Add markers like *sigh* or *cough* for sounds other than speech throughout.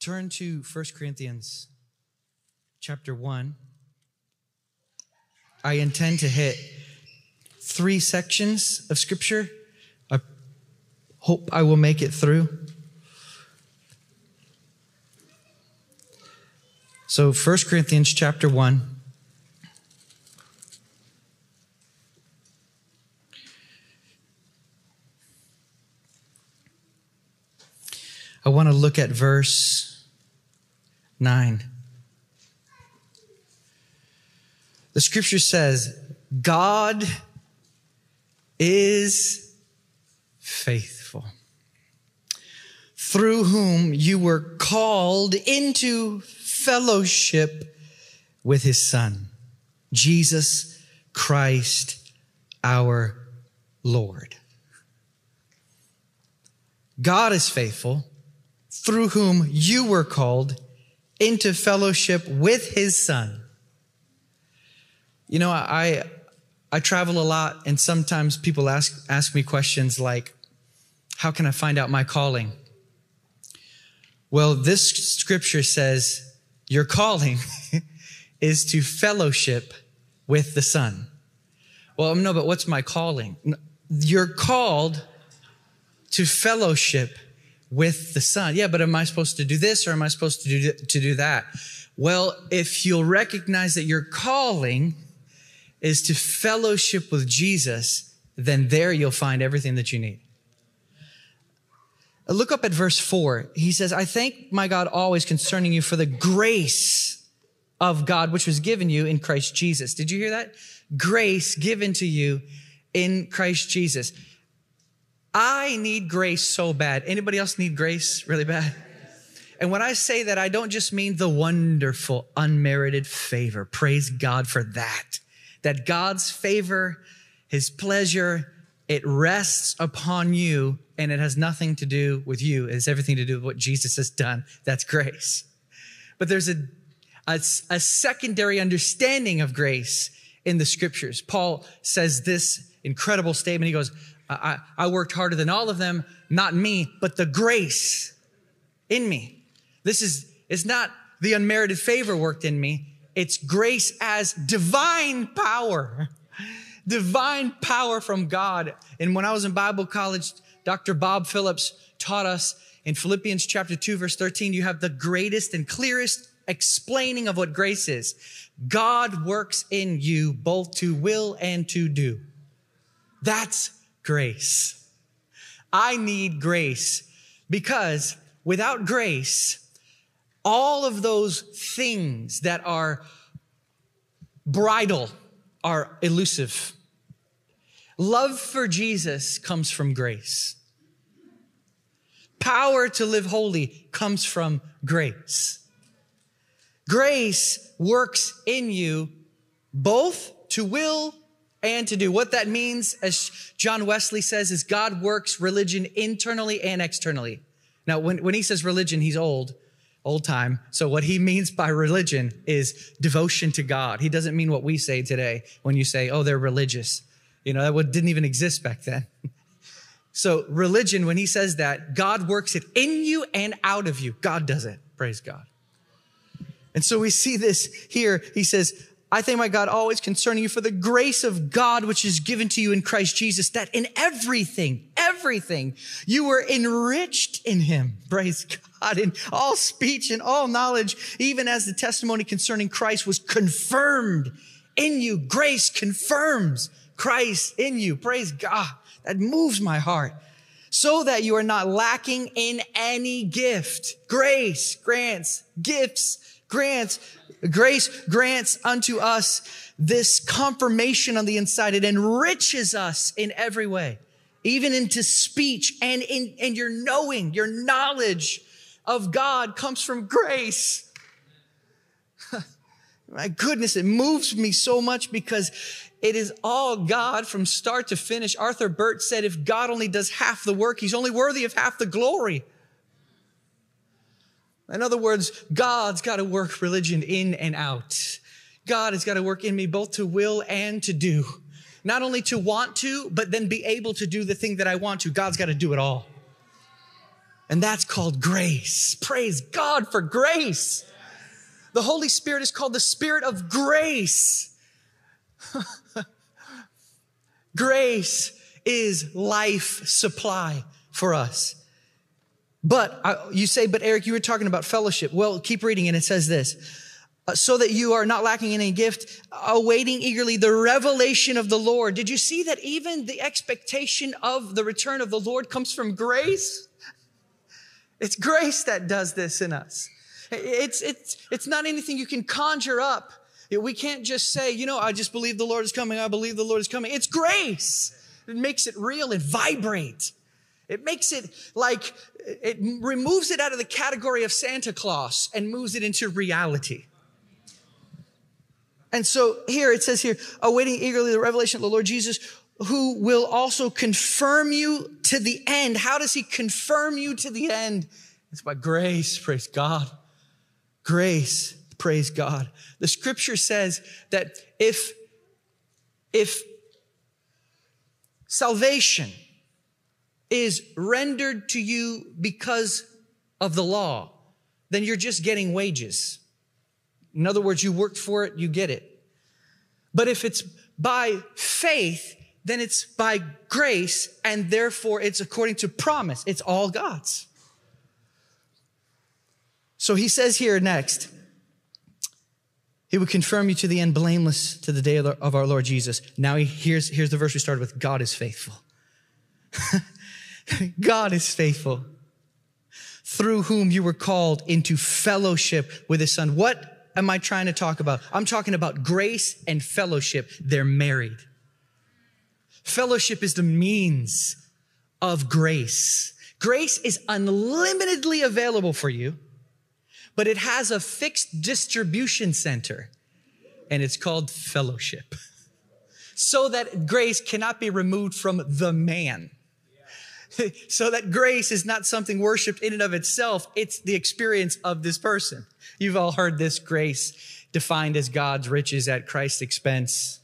Turn to 1 Corinthians chapter 1. I intend to hit three sections of scripture. I hope I will make it through. So 1 Corinthians chapter 1. I want to look at verse 9. The scripture says, God is faithful, through whom you were called into fellowship with his Son, Jesus Christ our Lord. God is faithful, through whom you were called into fellowship with his Son. You know, I, I travel a lot, and sometimes people ask, ask me questions like, How can I find out my calling? Well, this scripture says, Your calling *laughs* is to fellowship with the Son. Well, no, but what's my calling? You're called to fellowship with the Son. Yeah, but am I supposed to do this or am I supposed to do, to do that? Well, if you'll recognize that your calling is to fellowship with Jesus, then there you'll find everything that you need. Look up at verse 4. He says, I thank my God always concerning you for the grace of God which was given you in Christ Jesus. Did you hear that? Grace given to you in Christ Jesus. I need grace so bad. Anybody else need grace really bad? And when I say that, I don't just mean the wonderful, unmerited favor. Praise God for that that God's favor, his pleasure, it rests upon you and it has nothing to do with you. It has everything to do with what Jesus has done. That's grace. But there's a, a, a secondary understanding of grace in the scriptures. Paul says this incredible statement. He goes, I, I worked harder than all of them, not me, but the grace in me. This is, it's not the unmerited favor worked in me. It's grace as divine power, *laughs* divine power from God. And when I was in Bible college, Dr. Bob Phillips taught us in Philippians chapter 2, verse 13, you have the greatest and clearest explaining of what grace is. God works in you both to will and to do. That's grace. I need grace because without grace, all of those things that are bridal are elusive. Love for Jesus comes from grace. Power to live holy comes from grace. Grace works in you both to will and to do. What that means, as John Wesley says, is God works religion internally and externally. Now, when, when he says religion, he's old old time. So what he means by religion is devotion to God. He doesn't mean what we say today when you say, oh, they're religious. You know, that didn't even exist back then. *laughs* so religion, when he says that, God works it in you and out of you. God does it. Praise God. And so we see this here. He says, I thank my God always concerning you for the grace of God which is given to you in Christ Jesus, that in everything, everything, you were enriched in him. Praise God. In all speech and all knowledge, even as the testimony concerning Christ was confirmed in you. Grace confirms Christ in you. Praise God. That moves my heart. So that you are not lacking in any gift. Grace grants gifts, grants Grace grants unto us this confirmation on the inside. It enriches us in every way, even into speech and in, in your knowing, your knowledge of God comes from grace. *laughs* My goodness, it moves me so much because it is all God from start to finish. Arthur Burt said, if God only does half the work, he's only worthy of half the glory. In other words, God's got to work religion in and out. God has got to work in me both to will and to do. Not only to want to, but then be able to do the thing that I want to. God's got to do it all. And that's called grace. Praise God for grace. The Holy Spirit is called the Spirit of grace. *laughs* grace is life supply for us. But uh, you say, but Eric, you were talking about fellowship. Well, keep reading and it says this. Uh, so that you are not lacking in any gift, awaiting eagerly the revelation of the Lord. Did you see that even the expectation of the return of the Lord comes from grace? It's grace that does this in us. It's, it's, it's not anything you can conjure up. We can't just say, you know, I just believe the Lord is coming. I believe the Lord is coming. It's grace. It makes it real and vibrate. It makes it like, it removes it out of the category of Santa Claus and moves it into reality. And so here it says here, awaiting eagerly the revelation of the Lord Jesus, who will also confirm you to the end. How does he confirm you to the end? It's by grace, praise God. Grace, praise God. The scripture says that if, if salvation is rendered to you because of the law, then you're just getting wages. In other words, you worked for it, you get it. But if it's by faith, then it's by grace, and therefore it's according to promise. It's all God's. So he says here next, he would confirm you to the end blameless to the day of our Lord Jesus. Now he, here's, here's the verse we started with God is faithful. *laughs* *laughs* God is faithful, through whom you were called into fellowship with his son. What am I trying to talk about? I'm talking about grace and fellowship. They're married. Fellowship is the means of grace. Grace is unlimitedly available for you, but it has a fixed distribution center, and it's called fellowship. *laughs* So that grace cannot be removed from the man. *laughs* so that grace is not something worshiped in and of itself, it's the experience of this person. You've all heard this grace defined as God's riches at Christ's expense.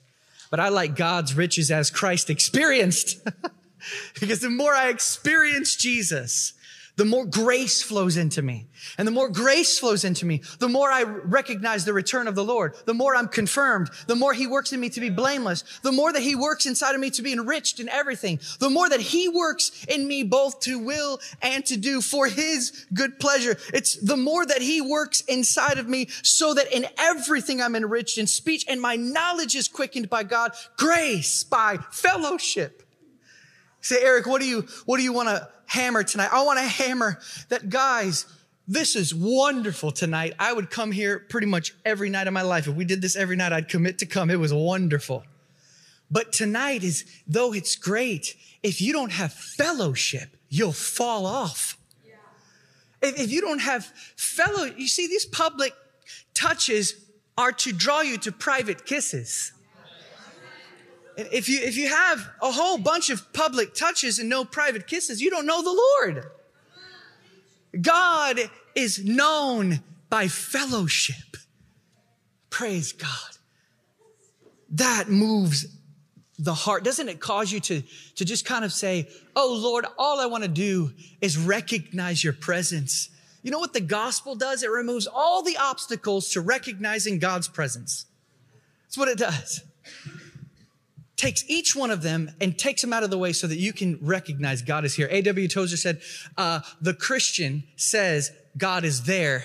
But I like God's riches as Christ experienced. *laughs* because the more I experience Jesus, the more grace flows into me. And the more grace flows into me, the more I recognize the return of the Lord, the more I'm confirmed, the more He works in me to be blameless, the more that He works inside of me to be enriched in everything, the more that He works in me both to will and to do for His good pleasure. It's the more that He works inside of me so that in everything I'm enriched in speech and my knowledge is quickened by God, grace by fellowship. Say, Eric, what do you, what do you want to hammer tonight? I want to hammer that guys, this is wonderful tonight. I would come here pretty much every night of my life. If we did this every night, I'd commit to come. It was wonderful. But tonight is, though it's great, if you don't have fellowship, you'll fall off. Yeah. If, if you don't have fellow, you see, these public touches are to draw you to private kisses. If you, if you have a whole bunch of public touches and no private kisses, you don't know the Lord. God is known by fellowship. Praise God. That moves the heart. Doesn't it cause you to, to just kind of say, Oh Lord, all I want to do is recognize your presence. You know what the gospel does? It removes all the obstacles to recognizing God's presence. That's what it does takes each one of them and takes them out of the way so that you can recognize God is here. A.W. Tozer said, uh, the Christian says God is there,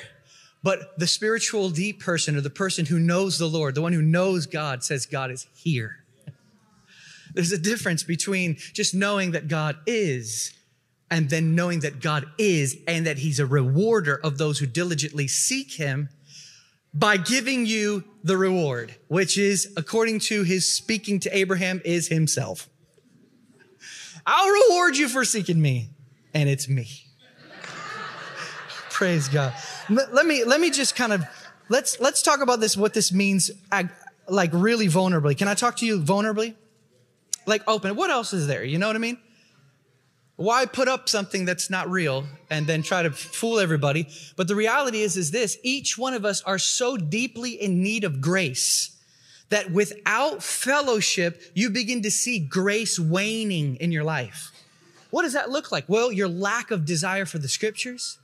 but the spiritual deep person or the person who knows the Lord, the one who knows God says God is here. *laughs* There's a difference between just knowing that God is and then knowing that God is and that he's a rewarder of those who diligently seek him by giving you the reward, which is, according to his speaking to Abraham, is himself. I'll reward you for seeking me, and it's me. *laughs* Praise God. Let me, let me just kind of, let's, let's talk about this, what this means, like really vulnerably. Can I talk to you vulnerably? Like open. What else is there? You know what I mean? Why put up something that's not real and then try to fool everybody? But the reality is, is this, each one of us are so deeply in need of grace that without fellowship, you begin to see grace waning in your life. What does that look like? Well, your lack of desire for the scriptures,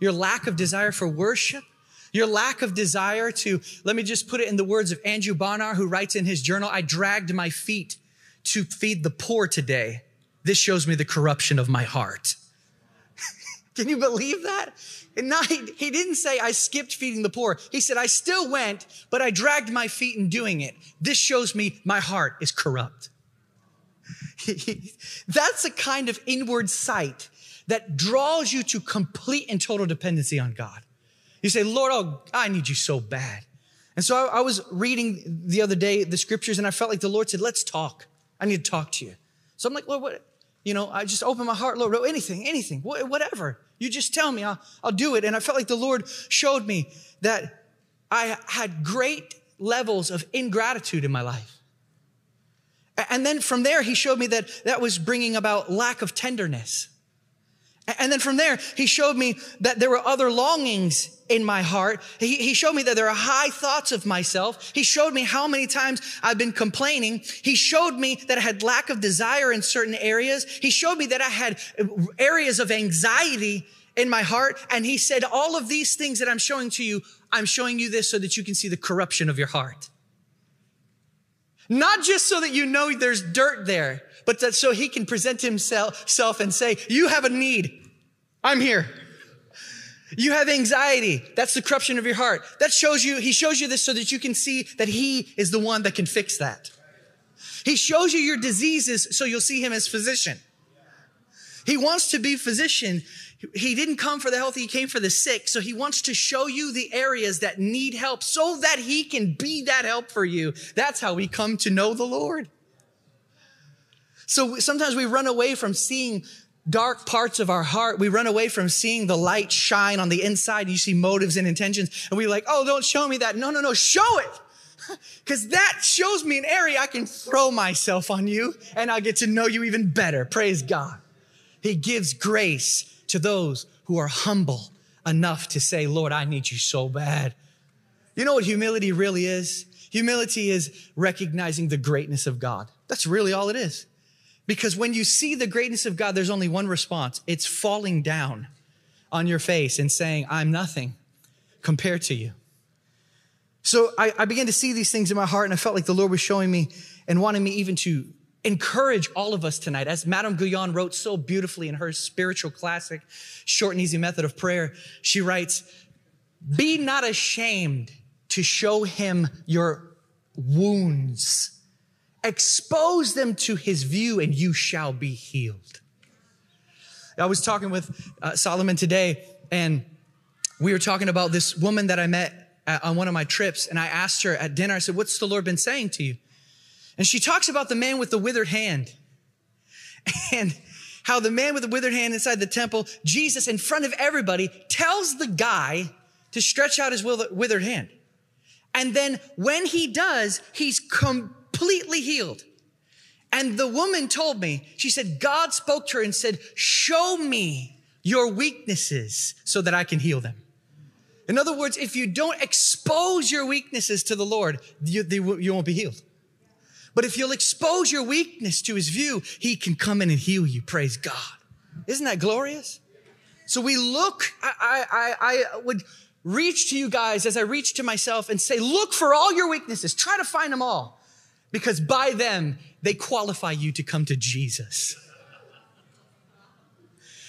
your lack of desire for worship, your lack of desire to, let me just put it in the words of Andrew Bonar, who writes in his journal, I dragged my feet to feed the poor today. This shows me the corruption of my heart. *laughs* Can you believe that? And not, he, didn't say, I skipped feeding the poor. He said, I still went, but I dragged my feet in doing it. This shows me my heart is corrupt. *laughs* That's a kind of inward sight that draws you to complete and total dependency on God. You say, Lord, oh, I need you so bad. And so I, I, was reading the other day the scriptures and I felt like the Lord said, let's talk. I need to talk to you. So I'm like, Lord, what? You know, I just open my heart, Lord, anything, anything, whatever. You just tell me, I'll, I'll do it. And I felt like the Lord showed me that I had great levels of ingratitude in my life. And then from there, he showed me that that was bringing about lack of tenderness. And then from there, he showed me that there were other longings in my heart. He, he, showed me that there are high thoughts of myself. He showed me how many times I've been complaining. He showed me that I had lack of desire in certain areas. He showed me that I had uh, areas of anxiety in my heart. And he said, all of these things that I'm showing to you, I'm showing you this so that you can see the corruption of your heart. Not just so that you know there's dirt there, but that so he can present himself and say, you have a need. I'm here. You have anxiety. That's the corruption of your heart. That shows you, he shows you this so that you can see that he is the one that can fix that. He shows you your diseases so you'll see him as physician. He wants to be physician he didn't come for the healthy, he came for the sick. So he wants to show you the areas that need help so that he can be that help for you. That's how we come to know the Lord. So sometimes we run away from seeing dark parts of our heart. We run away from seeing the light shine on the inside. You see motives and intentions, and we're like, oh, don't show me that. No, no, no, show it. *laughs* Because that shows me an area I can throw myself on you and I'll get to know you even better. Praise God. He gives grace to those who are humble enough to say, Lord, I need you so bad. You know what humility really is? Humility is recognizing the greatness of God. That's really all it is. Because when you see the greatness of God, there's only one response it's falling down on your face and saying, I'm nothing compared to you. So I, I began to see these things in my heart, and I felt like the Lord was showing me and wanting me even to encourage all of us tonight. As Madame Guyon wrote so beautifully in her spiritual classic, Short and Easy Method of Prayer, she writes, Be not ashamed to show him your wounds. Expose them to his view, and you shall be healed. I was talking with uh, Solomon today, and we were talking about this woman that I met at, on one of my trips. And I asked her at dinner, I said, What's the Lord been saying to you? And she talks about the man with the withered hand *laughs* and how the man with the withered hand inside the temple, Jesus in front of everybody tells the guy to stretch out his withered hand. And then when he does, he's completely healed. And the woman told me, she said, God spoke to her and said, show me your weaknesses so that I can heal them. In other words, if you don't expose your weaknesses to the Lord, you, you won't be healed. But if you'll expose your weakness to his view, he can come in and heal you. Praise God. Isn't that glorious? So we look, I, I, I would reach to you guys as I reach to myself and say, look for all your weaknesses. Try to find them all because by them, they qualify you to come to Jesus.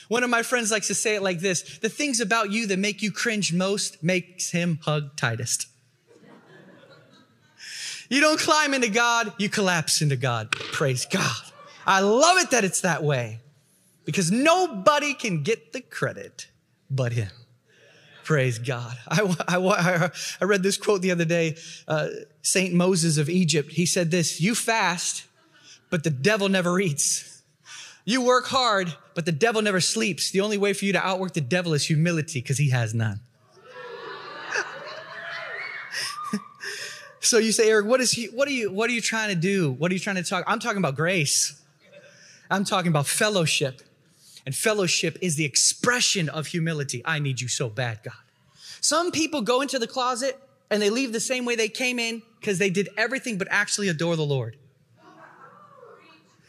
One of my friends likes to say it like this The things about you that make you cringe most makes him hug tightest. You don't climb into God, you collapse into God. Praise God. I love it that it's that way because nobody can get the credit but Him. Praise God. *laughs* I, I, I read this quote the other day. Uh, Saint Moses of Egypt, he said this You fast, but the devil never eats. You work hard, but the devil never sleeps. The only way for you to outwork the devil is humility because he has none. *laughs* So you say, Eric, what is he, what are you, what are you trying to do? What are you trying to talk? I'm talking about grace. I'm talking about fellowship. And fellowship is the expression of humility. I need you so bad, God. Some people go into the closet and they leave the same way they came in because they did everything but actually adore the Lord.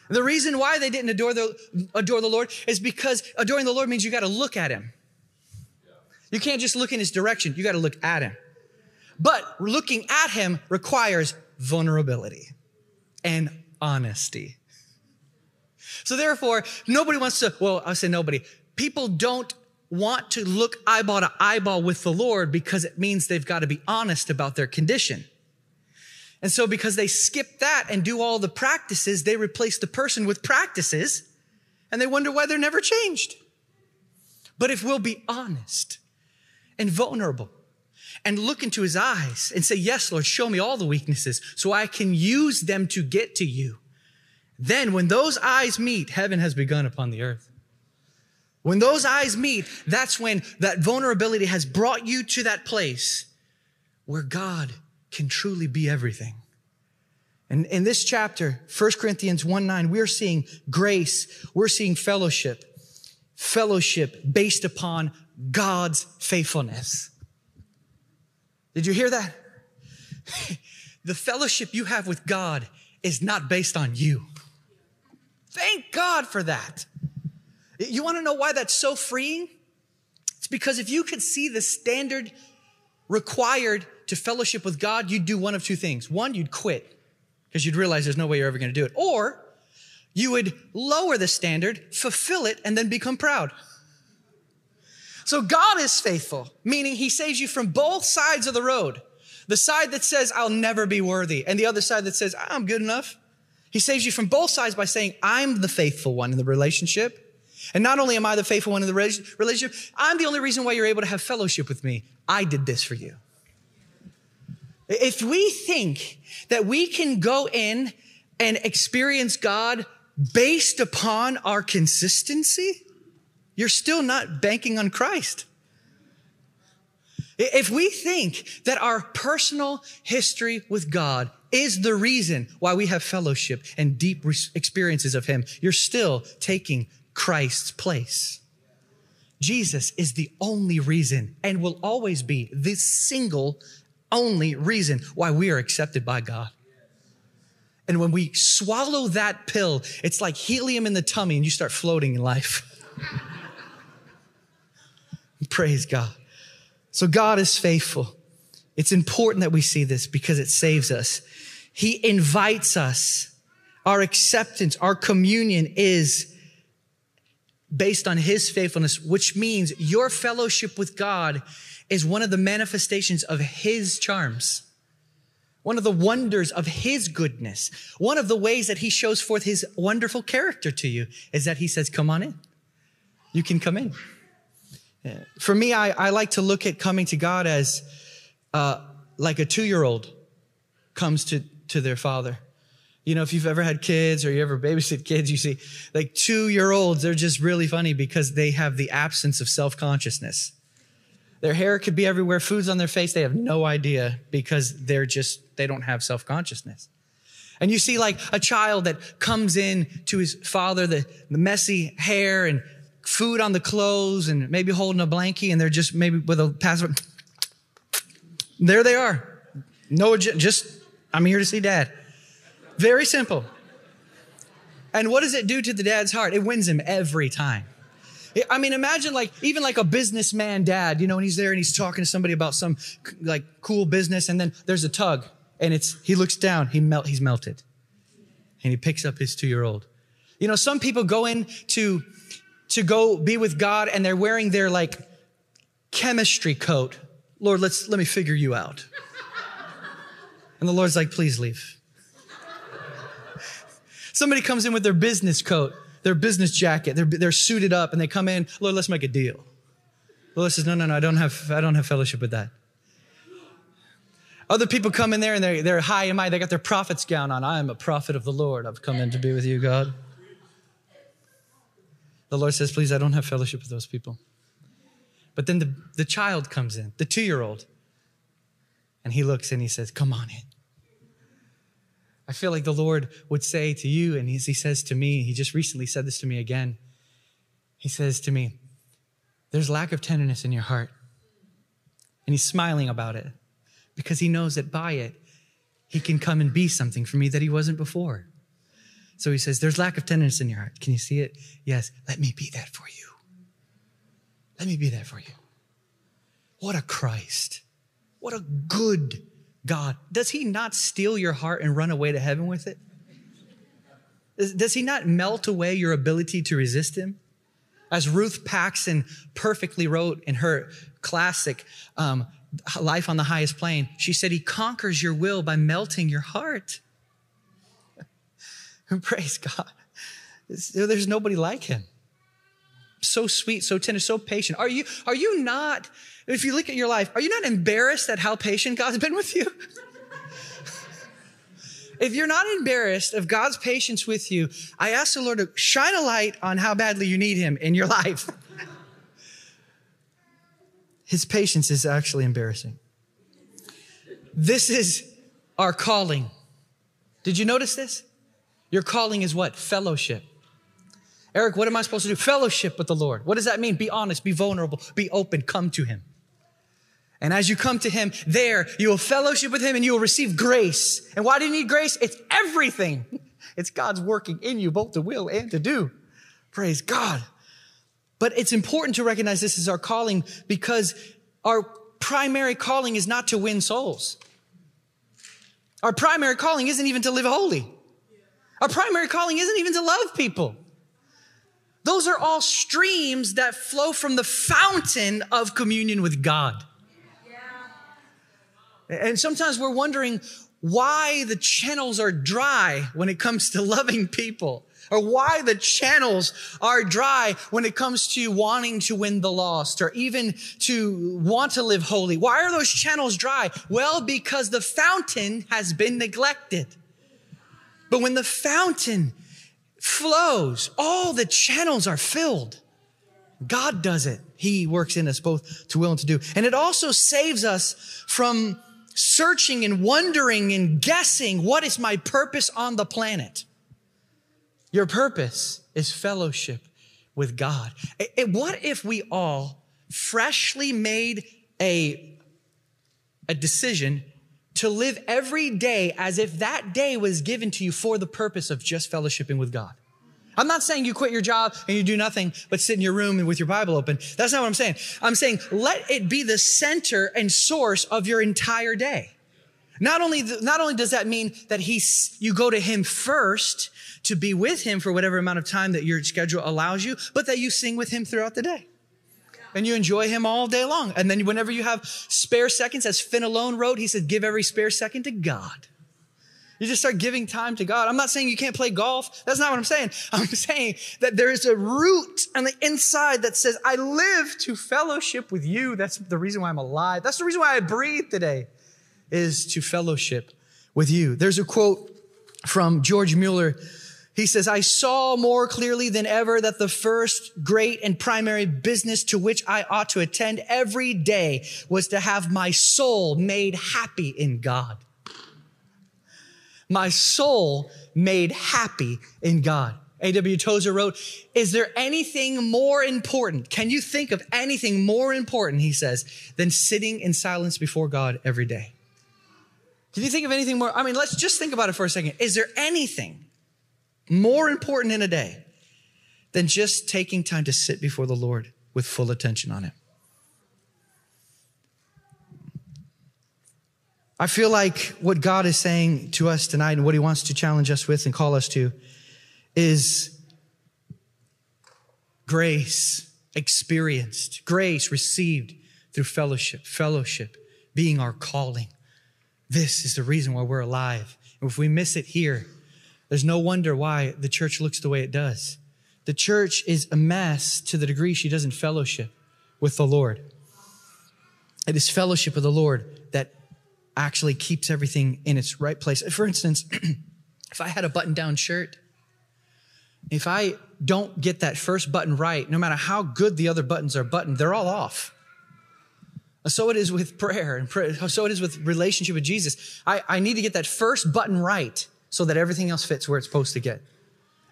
The reason why they didn't adore the, adore the Lord is because adoring the Lord means you got to look at him. You can't just look in his direction, you got to look at him. But looking at him requires vulnerability and honesty. So therefore, nobody wants to, well, I say nobody. People don't want to look eyeball to eyeball with the Lord because it means they've got to be honest about their condition. And so because they skip that and do all the practices, they replace the person with practices and they wonder why they're never changed. But if we'll be honest and vulnerable and look into his eyes and say, Yes, Lord, show me all the weaknesses so I can use them to get to you. Then, when those eyes meet, heaven has begun upon the earth. When those eyes meet, that's when that vulnerability has brought you to that place where God can truly be everything. And in this chapter, 1 Corinthians 1 9, we're seeing grace, we're seeing fellowship, fellowship based upon God's faithfulness. Did you hear that? *laughs* the fellowship you have with God is not based on you. Thank God for that. You want to know why that's so freeing? It's because if you could see the standard required to fellowship with God, you'd do one of two things. One, you'd quit because you'd realize there's no way you're ever going to do it. Or you would lower the standard, fulfill it, and then become proud. So God is faithful, meaning he saves you from both sides of the road. The side that says, I'll never be worthy, and the other side that says, I'm good enough. He saves you from both sides by saying, I'm the faithful one in the relationship. And not only am I the faithful one in the relationship, I'm the only reason why you're able to have fellowship with me. I did this for you. If we think that we can go in and experience God based upon our consistency, you're still not banking on Christ. If we think that our personal history with God is the reason why we have fellowship and deep experiences of Him, you're still taking Christ's place. Jesus is the only reason and will always be the single only reason why we are accepted by God. And when we swallow that pill, it's like helium in the tummy and you start floating in life. *laughs* Praise God. So God is faithful. It's important that we see this because it saves us. He invites us. Our acceptance, our communion is based on his faithfulness, which means your fellowship with God is one of the manifestations of his charms. One of the wonders of his goodness. One of the ways that he shows forth his wonderful character to you is that he says, come on in. You can come in. For me, I, I like to look at coming to God as uh, like a two year old comes to, to their father. You know, if you've ever had kids or you ever babysit kids, you see like two year olds, they're just really funny because they have the absence of self consciousness. Their hair could be everywhere, food's on their face. They have no idea because they're just, they don't have self consciousness. And you see like a child that comes in to his father, the, the messy hair and food on the clothes and maybe holding a blankie and they're just maybe with a password. There they are. No, just, I'm here to see dad. Very simple. And what does it do to the dad's heart? It wins him every time. I mean, imagine like even like a businessman dad, you know, and he's there and he's talking to somebody about some like cool business, and then there's a tug, and it's he looks down, he melt, he's melted, and he picks up his two year old. You know, some people go in to go be with God, and they're wearing their like chemistry coat. Lord, let's let me figure you out. And the Lord's like, please leave. Somebody comes in with their business coat, their business jacket, they're, they're suited up, and they come in, Lord, let's make a deal. The Lord says, no, no, no, I don't have, I don't have fellowship with that. Other people come in there and they're, they're high and mighty. They got their prophet's gown on. I am a prophet of the Lord. I've come in to be with you, God. The Lord says, please, I don't have fellowship with those people. But then the, the child comes in, the two year old, and he looks and he says, come on in. I feel like the Lord would say to you, and as He says to me, He just recently said this to me again. He says to me, There's lack of tenderness in your heart. And He's smiling about it because He knows that by it, He can come and be something for me that He wasn't before. So he says, There's lack of tenderness in your heart. Can you see it? Yes. Let me be that for you. Let me be that for you. What a Christ. What a good God. Does he not steal your heart and run away to heaven with it? Does he not melt away your ability to resist him? As Ruth Paxson perfectly wrote in her classic um, Life on the Highest Plane, she said, He conquers your will by melting your heart. *laughs* Praise God. There's nobody like him. So sweet, so tender, so patient. Are you, are you not, if you look at your life, are you not embarrassed at how patient God's been with you? *laughs* if you're not embarrassed of God's patience with you, I ask the Lord to shine a light on how badly you need Him in your life. *laughs* His patience is actually embarrassing. This is our calling. Did you notice this? Your calling is what? Fellowship. Eric, what am I supposed to do? Fellowship with the Lord. What does that mean? Be honest, be vulnerable, be open, come to Him. And as you come to him there, you will fellowship with him and you will receive grace. And why do you need grace? It's everything. *laughs* It's God's working in you, both to will and to do. Praise God. But it's important to recognize this as our calling because our primary calling is not to win souls. Our primary calling isn't even to live holy. Our primary calling isn't even to love people. Those are all streams that flow from the fountain of communion with God. And sometimes we're wondering why the channels are dry when it comes to loving people, or why the channels are dry when it comes to wanting to win the lost, or even to want to live holy. Why are those channels dry? Well, because the fountain has been neglected. But when the fountain flows, all the channels are filled. God does it. He works in us both to will and to do. And it also saves us from searching and wondering and guessing what is my purpose on the planet. Your purpose is fellowship with God. What if we all freshly made a, a decision to live every day as if that day was given to you for the purpose of just fellowshipping with God? I'm not saying you quit your job and you do nothing but sit in your room with your Bible open. That's not what I'm saying. I'm saying let it be the center and source of your entire day. Not only, not only does that mean that he's, you go to him first to be with him for whatever amount of time that your schedule allows you, but that you sing with him throughout the day. And you enjoy him all day long. And then whenever you have spare seconds, as Fenelon wrote, he said, give every spare second to God. You just start giving time to God. I'm not saying you can't play golf. That's not what I'm saying. *laughs* I'm saying that there is a root on the inside that says, I live to fellowship with you. That's the reason why I'm alive. That's the reason why I breathe today is to fellowship with you. There's a quote from George Mueller. He says, I saw more clearly than ever that the first great and primary business to which I ought to attend every day was to have my soul made happy in God my soul made happy in God. A.W. Tozer wrote, Is there anything more important? Can you think of anything more important, he says, than sitting in silence before God every day? Can you think of anything more? I mean, let's just think about it for a second. Is there anything more important in a day than just taking time to sit before the Lord with full attention on Him? I feel like what God is saying to us tonight and what he wants to challenge us with and call us to is grace experienced, grace received through fellowship, fellowship being our calling. This is the reason why we're alive. And if we miss it here, there's no wonder why the church looks the way it does. The church is a mess to the degree she doesn't fellowship with the Lord. It is fellowship with the Lord that actually keeps everything in its right place. For instance, *clears throat* if I had a button down shirt, if I don't get that first button right, no matter how good the other buttons are buttoned, they're all off. So it is with prayer and so it is with relationship with Jesus. I, I need to get that first button right so that everything else fits where it's supposed to get.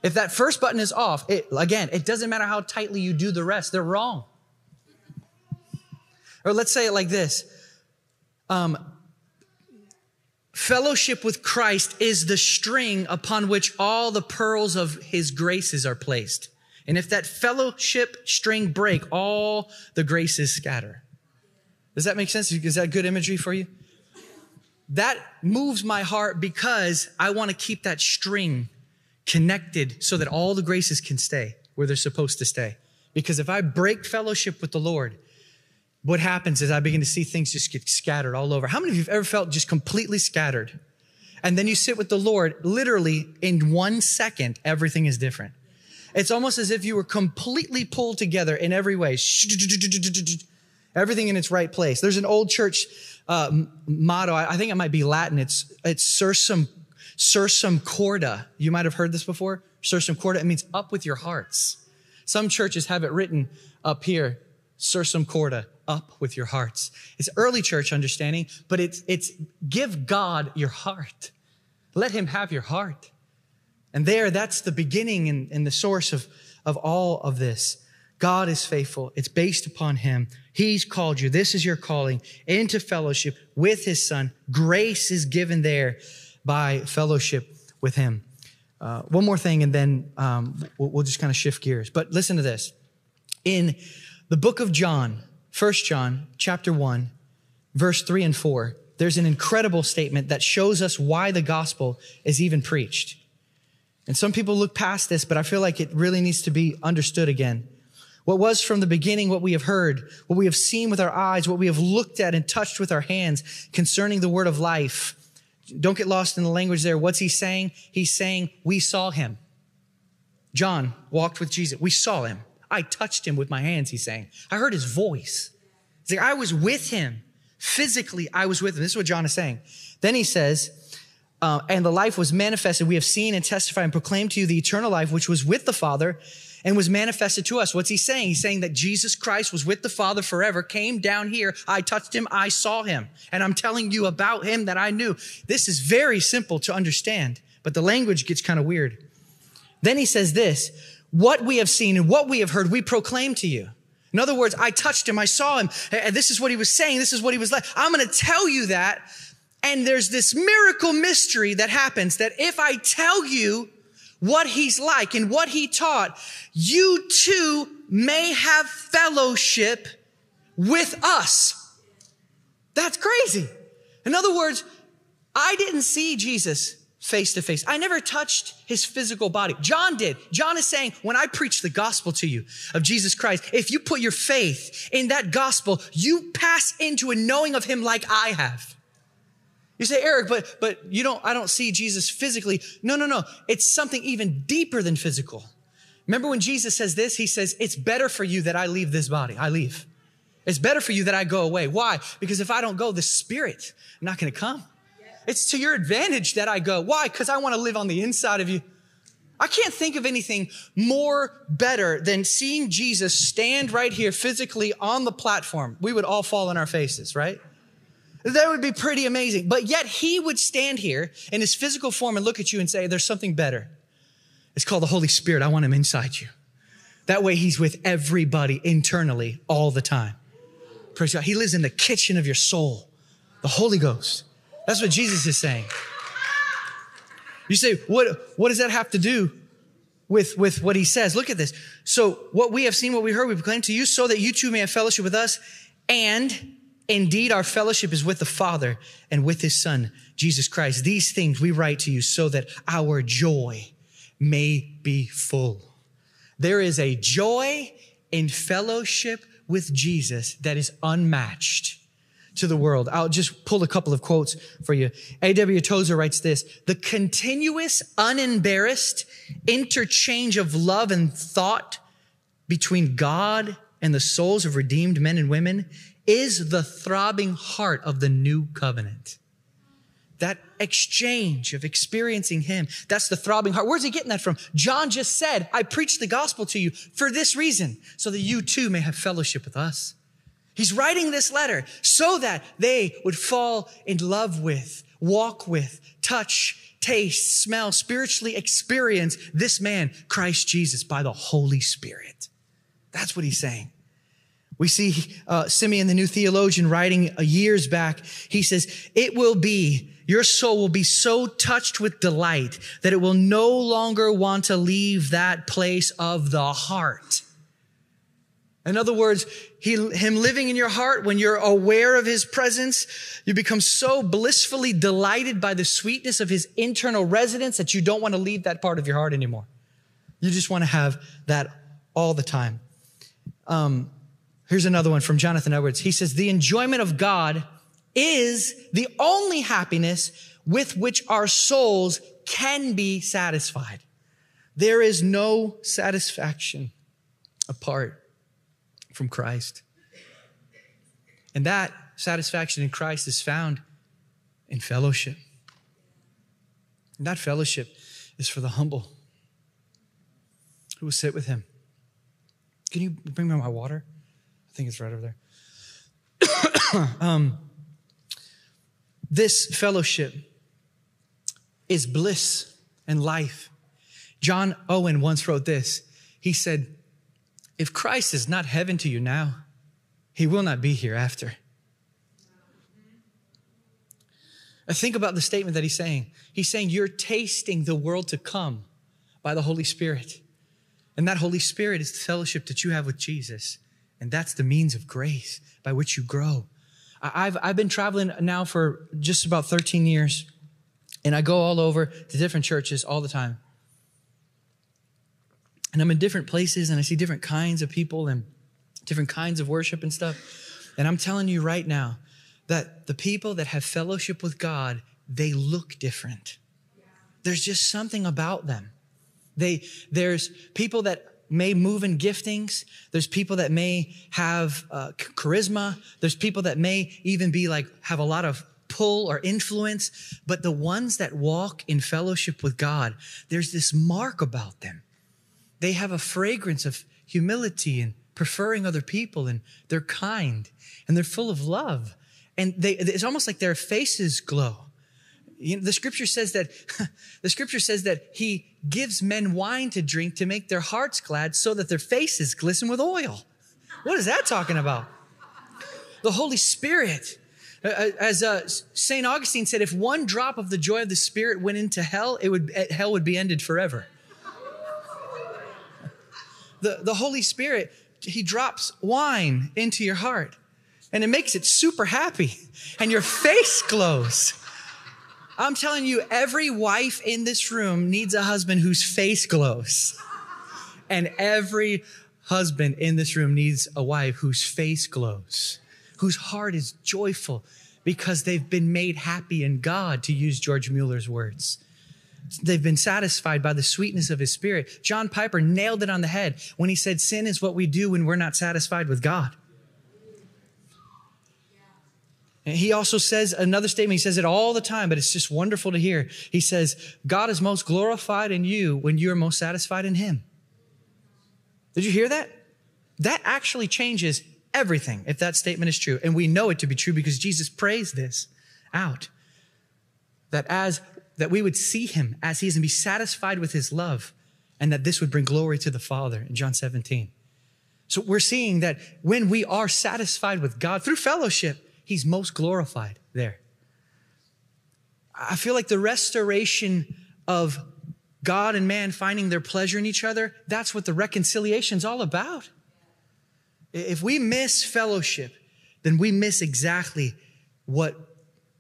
If that first button is off, it, again, it doesn't matter how tightly you do the rest, they're wrong. Or let's say it like this um, Fellowship with Christ is the string upon which all the pearls of his graces are placed. And if that fellowship string break, all the graces scatter. Does that make sense? Is that good imagery for you? That moves my heart because I want to keep that string connected so that all the graces can stay where they're supposed to stay. Because if I break fellowship with the Lord, what happens is I begin to see things just get scattered all over. How many of you have ever felt just completely scattered? And then you sit with the Lord, literally in one second, everything is different. It's almost as if you were completely pulled together in every way. Everything in its right place. There's an old church uh, motto. I think it might be Latin. It's it's sursum sursum corda. You might have heard this before. Sursum corda. It means up with your hearts. Some churches have it written up here. Sursum corda. Up with your hearts. It's early church understanding, but it's it's give God your heart. Let Him have your heart. And there, that's the beginning and, and the source of, of all of this. God is faithful. It's based upon Him. He's called you. This is your calling into fellowship with His Son. Grace is given there by fellowship with Him. Uh, one more thing, and then um, we'll, we'll just kind of shift gears. But listen to this. In the book of John, First John, chapter 1, verse 3 and 4, there's an incredible statement that shows us why the gospel is even preached. And some people look past this, but I feel like it really needs to be understood again. What was from the beginning, what we have heard, what we have seen with our eyes, what we have looked at and touched with our hands concerning the word of life. Don't get lost in the language there. What's he saying? He's saying, We saw him. John walked with Jesus. We saw him. I touched him with my hands, he's saying. I heard his voice. He's like, I was with him. Physically, I was with him. This is what John is saying. Then he says, uh, and the life was manifested. We have seen and testified and proclaimed to you the eternal life, which was with the Father and was manifested to us. What's he saying? He's saying that Jesus Christ was with the Father forever, came down here. I touched him. I saw him. And I'm telling you about him that I knew. This is very simple to understand, but the language gets kind of weird. Then he says this, what we have seen and what we have heard, we proclaim to you. In other words, I touched him. I saw him. And this is what he was saying. This is what he was like. I'm going to tell you that and there's this miracle mystery that happens that if I tell you what he's like and what he taught, you too may have fellowship with us. That's crazy. In other words, I didn't see Jesus face to face. I never touched his physical body. John did. John is saying, when I preach the gospel to you of Jesus Christ, if you put your faith in that gospel, you pass into a knowing of him like I have. You say, Eric, but, but you don't, I don't see Jesus physically. No, no, no. It's something even deeper than physical. Remember when Jesus says this? He says, it's better for you that I leave this body. I leave. It's better for you that I go away. Why? Because if I don't go, the spirit, I'm not going to come. It's to your advantage that I go. Why? Because I want to live on the inside of you. I can't think of anything more better than seeing Jesus stand right here physically on the platform. We would all fall on our faces, right? That would be pretty amazing. But yet he would stand here in his physical form and look at you and say, There's something better. It's called the Holy Spirit. I want him inside you. That way he's with everybody internally all the time. Praise God. He lives in the kitchen of your soul, the Holy Ghost. That's what Jesus is saying. You say, what, what does that have to do with, with what he says? Look at this. So, what we have seen, what we heard, we proclaim to you, so that you too may have fellowship with us and Indeed, our fellowship is with the Father and with his Son, Jesus Christ. These things we write to you so that our joy may be full. There is a joy in fellowship with Jesus that is unmatched to the world. I'll just pull a couple of quotes for you. A.W. Tozer writes this, the continuous, unembarrassed interchange of love and thought between God and the souls of redeemed men and women is the throbbing heart of the new covenant. That exchange of experiencing Him, that's the throbbing heart. Where's he getting that from? John just said, I preached the gospel to you for this reason, so that you too may have fellowship with us. He's writing this letter so that they would fall in love with, walk with, touch, taste, smell, spiritually experience this man, Christ Jesus, by the Holy Spirit. That's what he's saying. We see uh, Simeon, the new theologian, writing years back. He says, It will be, your soul will be so touched with delight that it will no longer want to leave that place of the heart. In other words, he, him living in your heart, when you're aware of his presence, you become so blissfully delighted by the sweetness of his internal residence that you don't want to leave that part of your heart anymore. You just want to have that all the time. Um, here's another one from Jonathan Edwards. He says, The enjoyment of God is the only happiness with which our souls can be satisfied. There is no satisfaction apart from Christ. And that satisfaction in Christ is found in fellowship. And that fellowship is for the humble who will sit with him. Can you bring me my water? Think it's right over there. *coughs* um, this fellowship is bliss and life. John Owen once wrote this. He said, If Christ is not heaven to you now, he will not be hereafter. I think about the statement that he's saying. He's saying, You're tasting the world to come by the Holy Spirit. And that Holy Spirit is the fellowship that you have with Jesus. And that's the means of grace by which you grow. I've, I've been traveling now for just about 13 years, and I go all over to different churches all the time. And I'm in different places, and I see different kinds of people and different kinds of worship and stuff. And I'm telling you right now that the people that have fellowship with God, they look different. There's just something about them. They, there's people that may move in giftings. There's people that may have uh, charisma. There's people that may even be like, have a lot of pull or influence. But the ones that walk in fellowship with God, there's this mark about them. They have a fragrance of humility and preferring other people, and they're kind and they're full of love. And they, it's almost like their faces glow. You know, the scripture says that *laughs* the scripture says that he gives men wine to drink to make their hearts glad so that their faces glisten with oil. What is that talking about? The Holy Spirit. As uh, St. Augustine said, if one drop of the joy of the Spirit went into hell, it would, eh, hell would be ended forever. The, the Holy Spirit, He drops wine into your heart and it makes it super happy and your face glows. I'm telling you, every wife in this room needs a husband whose face glows. And every husband in this room needs a wife whose face glows, whose heart is joyful because they've been made happy in God, to use George Mueller's words. They've been satisfied by the sweetness of his spirit. John Piper nailed it on the head when he said, Sin is what we do when we're not satisfied with God. He also says another statement. He says it all the time, but it's just wonderful to hear. He says, God is most glorified in you when you're most satisfied in him. Did you hear that? That actually changes everything if that statement is true. And we know it to be true because Jesus prays this out. That as that we would see him as he is and be satisfied with his love, and that this would bring glory to the Father in John 17. So we're seeing that when we are satisfied with God through fellowship, he's most glorified there. I feel like the restoration of God and man finding their pleasure in each other, that's what the reconciliation is all about. If we miss fellowship, then we miss exactly what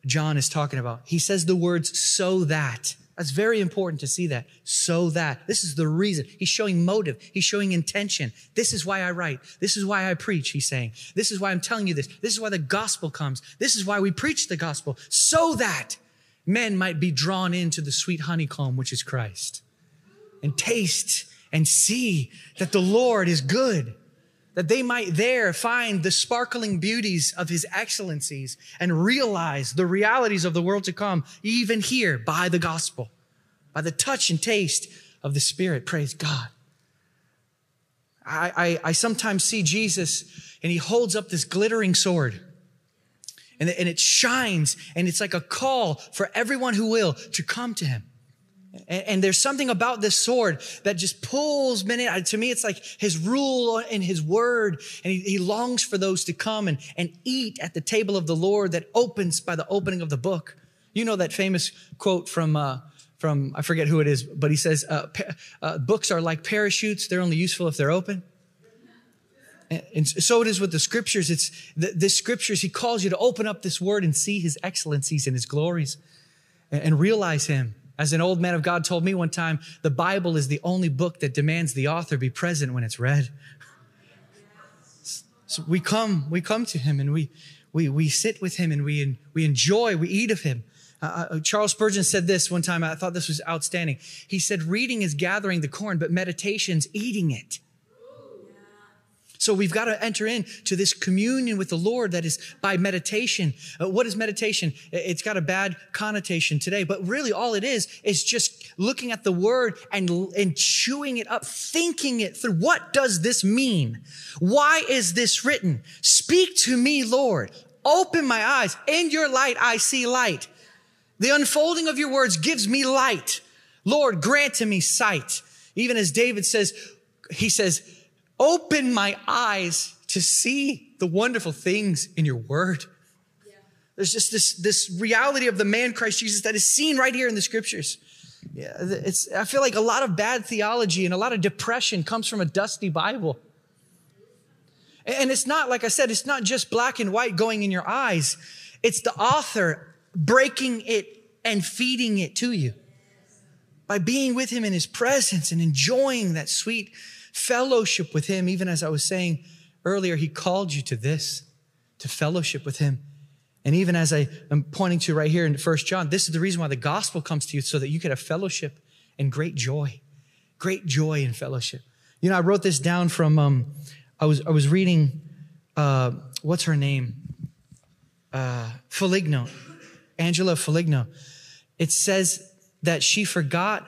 John is talking about. He says the words so that. That's very important to see that. So that. This is the reason. He's showing motive. He's showing intention. This is why I write. This is why I preach, he's saying. This is why I'm telling you this. This is why the gospel comes. This is why we preach the gospel. So that men might be drawn into the sweet honeycomb, which is Christ. And taste and see that the Lord is good that they might there find the sparkling beauties of his excellencies and realize the realities of the world to come, even here by the gospel, by the touch and taste of the Spirit. Praise God. I, I, I sometimes see Jesus and he holds up this glittering sword. And, and it shines and it's like a call for everyone who will to come to him. And, and there's something about this sword that just pulls men in. To me, it's like his rule and his word. And he, he longs for those to come and, and eat at the table of the Lord that opens by the opening of the book. You know that famous quote from, uh, from I forget who it is, but he says, uh, uh, books are like parachutes. They're only useful if they're open. And, so it is with the scriptures. It's the, the scriptures. He calls you to open up this word and see his excellencies and his glories and, and realize him. As an old man of God told me one time, the Bible is the only book that demands the author be present when it's read. So we come, we come to him and we, we, we sit with him and we, we enjoy, we eat of him. Uh, uh, Charles Spurgeon said this one time. I thought this was outstanding. He said, reading is gathering the corn, but meditation's eating it. So we've got to enter into this communion with the Lord that is by meditation. Uh, what is meditation? It's got a bad connotation today, but really all it is is just looking at the word and, and chewing it up, thinking it through. What does this mean? Why is this written? Speak to me, Lord. Open my eyes. In your light, I see light. The unfolding of your words gives me light. Lord, grant to me sight. Even as David says, he says, Open my eyes to see the wonderful things in your word. Yeah. There's just this, this reality of the man Christ Jesus that is seen right here in the scriptures. Yeah, it's, I feel like a lot of bad theology and a lot of depression comes from a dusty Bible. And it's not, like I said, it's not just black and white going in your eyes. It's the author breaking it and feeding it to you by being with him in his presence and enjoying that sweet fellowship with Him, even as I was saying earlier, He called you to this, to fellowship with Him. And even as I am pointing to right here in First John, this is the reason why the gospel comes to you so that you could have fellowship and great joy, great joy and fellowship. You know, I wrote this down from, um, I was, I was reading, uh, what's her name? Uh, Foligno, Angela Foligno. It says that she forgot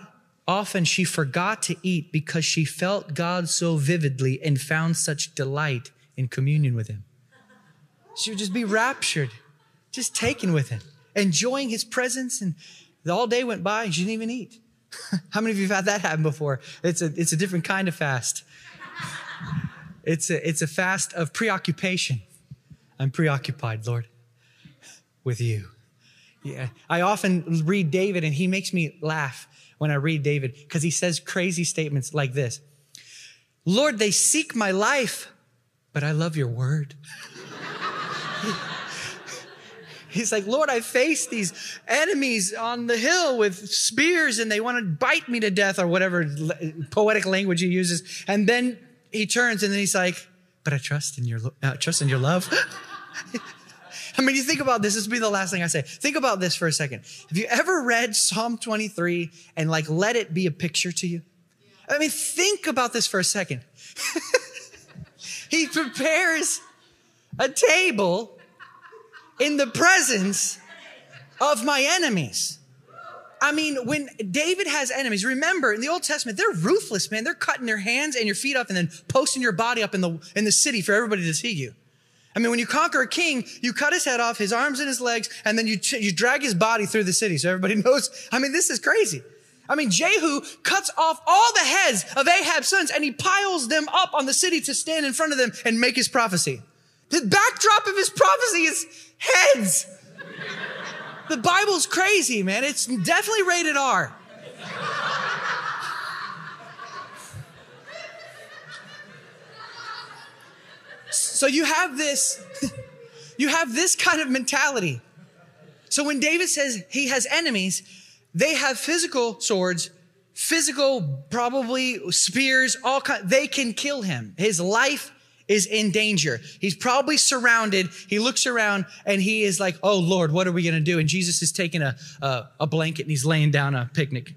Often she forgot to eat because she felt God so vividly and found such delight in communion with Him. She would just be raptured, just taken with Him, enjoying His presence. And all day went by and she didn't even eat. *laughs* How many of you have had that happen before? It's a, it's a different kind of fast. *laughs* It's a, it's a fast of preoccupation. I'm preoccupied, Lord, with you. Yeah. I often read David and he makes me laugh when I read David because he says crazy statements like this Lord, they seek my life, but I love your word. *laughs* He's like, Lord, I face these enemies on the hill with spears and they want to bite me to death or whatever poetic language he uses. And then he turns and then he's like, but I trust in your, uh, trust in your love. *laughs* I mean, you think about this, this will be the last thing I say. Think about this for a second. Have you ever read Psalm 23 and like let it be a picture to you? I mean, think about this for a second. *laughs* he prepares a table in the presence of my enemies. I mean, when David has enemies, remember in the Old Testament, they're ruthless, man. They're cutting their hands and your feet up and then posting your body up in the, in the city for everybody to see you. I mean, when you conquer a king, you cut his head off, his arms and his legs, and then you, you drag his body through the city so everybody *laughs* knows. I mean, this is crazy. I mean, Jehu cuts off all the heads of Ahab's sons and he piles them up on the city to stand in front of them and make his prophecy. The backdrop of his prophecy is heads. The Bible's crazy, man. It's definitely rated R. So you have this, *laughs* you have this kind of mentality. So when David says he has enemies, they have physical swords, physical, probably spears, all kind, they can kill him. His life is in danger. He's probably surrounded. He looks around and he is like, Oh Lord, what are we going to do? And Jesus is taking a, a, a blanket and he's laying down a picnic.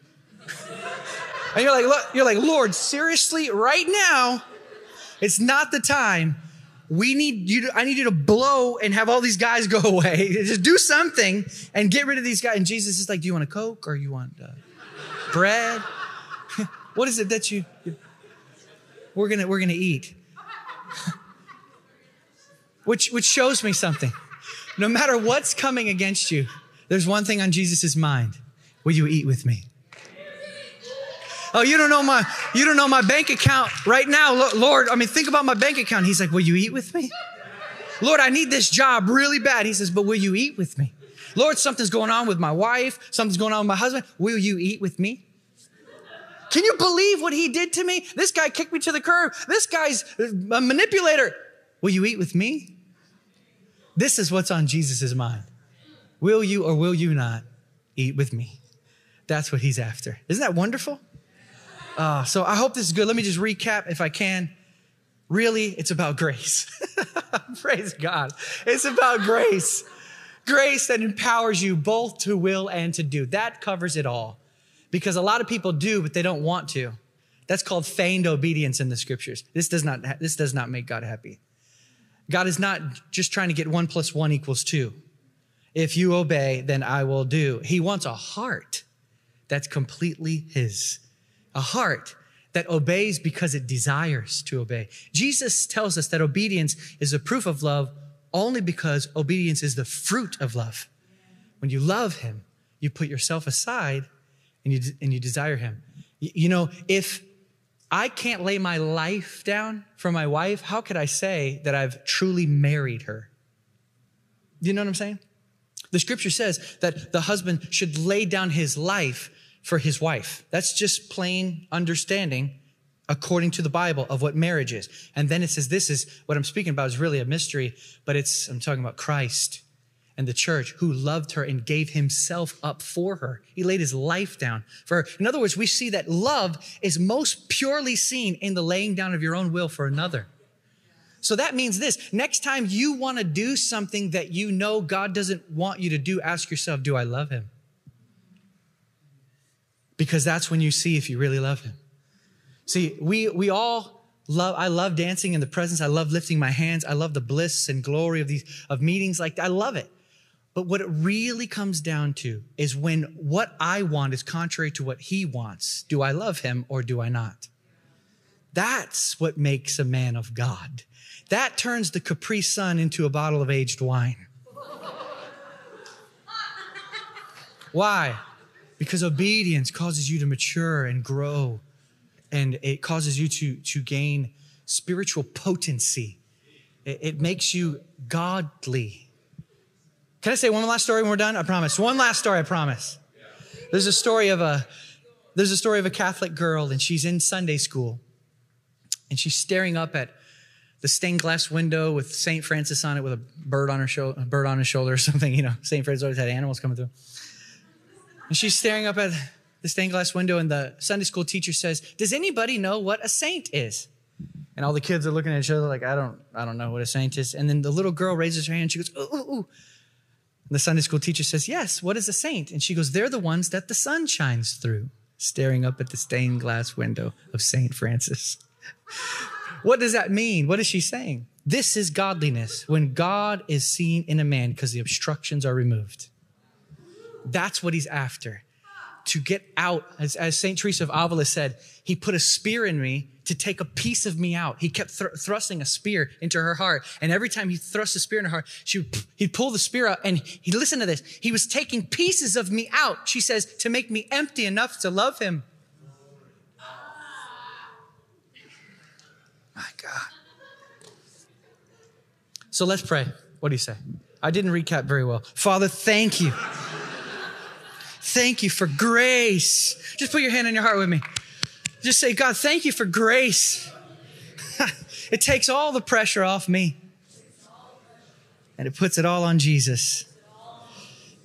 and you're like, you're like, Lord, seriously, right now, it's not the time we need you to, I need you to blow and have all these guys *laughs* go away. Just do something and get rid of these guys. And Jesus is like, do you want a Coke or you want uh, bread? *laughs* what is it that you, you we're gonna we're gonna eat? *laughs* which which shows me something. No matter what's coming against you, there's one thing on Jesus' mind. Will you eat with me? Oh, you don't know my, you don't know my bank account right now. Lord, I mean, think about my bank account. He's like, will you eat with me? Lord, I need this job really bad. He says, but will you eat with me? Lord, something's going on with my wife. Something's going on with my husband. Will you eat with me? Can you believe what he did to me? This guy kicked me to the curb. This guy's a manipulator. Will you eat with me? This is what's on Jesus' mind. Will you or will you not eat with me? That's what he's after. Isn't that wonderful? Uh, so I hope this is good. Let me just recap if I can. Really, it's about grace. *laughs* Praise God. It's about grace. Grace that empowers you both to will and to do. That covers it all. Because a lot of people do, but they don't want to. That's called feigned obedience in the scriptures. This does not, this does not make God happy. God is not just trying to get one plus one equals two. If you obey, then I will do. He wants a heart that's completely His, a heart that obeys because it desires to obey. Jesus tells us that obedience is a proof of love only because obedience is the fruit of love. When you love Him, you put yourself aside and you, and you desire Him. You know, if I can't lay my life down for my wife, how could I say that I've truly married her? You know what I'm saying? The scripture says that the husband should lay down his life for his wife. That's just plain understanding according to the Bible of what marriage is. And then it says, this is what I'm speaking about is really a mystery, but it's, I'm talking about Christ and the church who loved her and gave himself up for her. He laid his life down for her. In other words, we see that love is most purely seen in the laying down of your own will for another. So that means this next time you want to do something that you know God doesn't want you to do, ask yourself, do I love him? Because that's when you see if you really love him. See, we, we all love, I love dancing in the presence. I love lifting my hands. I love the bliss and glory of these, of meetings like. I love it. But what it really comes down to is when what I want is contrary to what he wants. Do I love him or do I not? That's what makes a man of God. That turns the Capri Sun into a bottle of aged wine. *laughs* Why? Because obedience causes you to mature and grow, and it causes you to, to gain spiritual potency. It, it makes you godly. Can I say one last story when we're done? I promise. One last story, I promise. There's a story of a there's a story of a Catholic girl, and she's in Sunday school, and she's staring up at the stained glass window with St. Francis on it with a bird on her shoulder, a bird on his shoulder or *laughs* something. You know, St. Francis always had animals coming through. And she's staring up at the stained glass window, and the Sunday school teacher says, Does anybody know what a saint is? And all the kids are looking at each other like, I don't, I don't know what a saint is. And then the little girl raises her hand. She goes, ooh, ooh, ooh. And the Sunday school teacher says, Yes, what is a saint? And she goes, They're the ones that the sun shines through, staring up at the stained glass window of St. Francis. *laughs* What does that mean? What is she saying? This is godliness when God is seen in a man because the obstructions are removed. That's what he's after. To get out, as, as St. Teresa of Avila said, he put a spear in me to take a piece of me out. He kept thr- thrusting a spear into her heart. And every time he thrust a spear in her heart, she would, *clears throat* he'd pull the spear out and he, listen to this. He was taking pieces of me out, she says, to make me empty enough to love him. My God. So let's pray. What do you say? I didn't recap very well. Father, thank you. Thank you for grace. Just put your hand on your heart with me. Just say, God, thank you for grace. *laughs* it takes all the pressure off me and it puts it all on Jesus.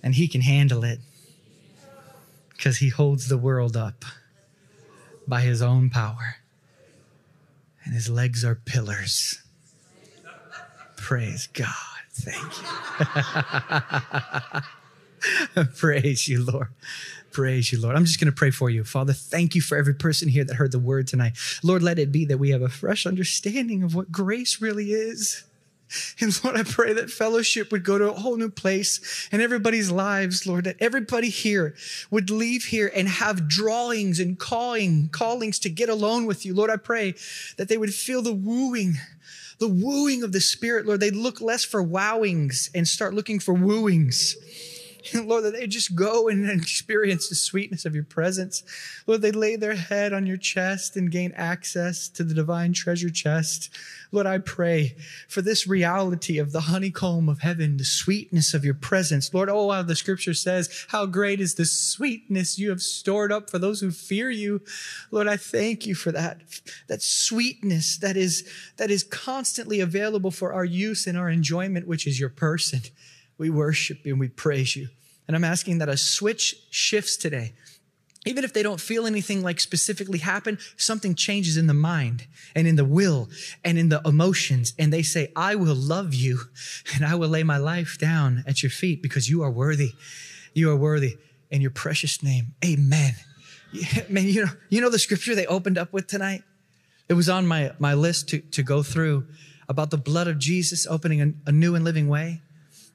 And he can handle it because he holds the world up by his own power and his legs are pillars. Praise God. Thank you. *laughs* *laughs* Praise you, Lord. Praise you, Lord. I'm just going to pray for you. Father, thank you for every person here that heard the word tonight. Lord, let it be that we have a fresh understanding of what grace really is. And Lord, I pray that fellowship would go to a whole new place in everybody's lives, Lord, that everybody here would leave here and have drawings and calling, callings to get alone with you. Lord, I pray that they would feel the wooing, the wooing of the Spirit, Lord. They'd look less for wowings and start looking for wooings. *laughs* Lord, that they just go and experience the sweetness of your presence. Lord, they lay their head on your chest and gain access to the divine treasure chest. Lord, I pray for this reality of the honeycomb of heaven, the sweetness of your presence. Lord, oh, how the scripture says, how great is the sweetness you have stored up for those who fear you. Lord, I thank you for that, that sweetness that is, that is constantly available for our use and our enjoyment, which is your person. We worship you and we praise you. And I'm asking that a switch shifts today. Even if they don't feel anything like specifically happen, something changes in the mind and in the will and in the emotions. And they say, I will love you and I will lay my life down at your feet because you are worthy. You are worthy in your precious name. Amen. Man, you know, you know the scripture they opened up with tonight? It was on my, my list to, to go through about the blood of Jesus opening a, a new and living way.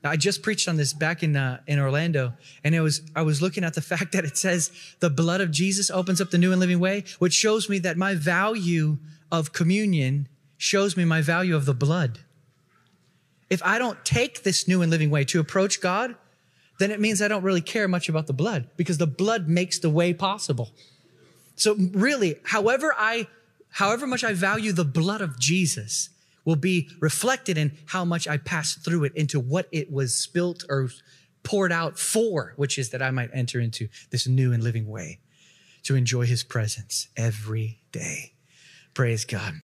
I just preached on this back in uh, in Orlando, and it was I was looking at the *laughs* fact that it says the blood of Jesus opens up the new and living way, which shows me that my value of communion shows me my value of the blood. If I don't take this new and living way to approach God, then it means I don't really care much about the blood because the blood makes the way possible. So really, however I however much I value the blood of Jesus, will be reflected in how much I pass through it into what it was spilt or poured out for, which is that I might enter into this new and living way to enjoy his presence every day. Praise God.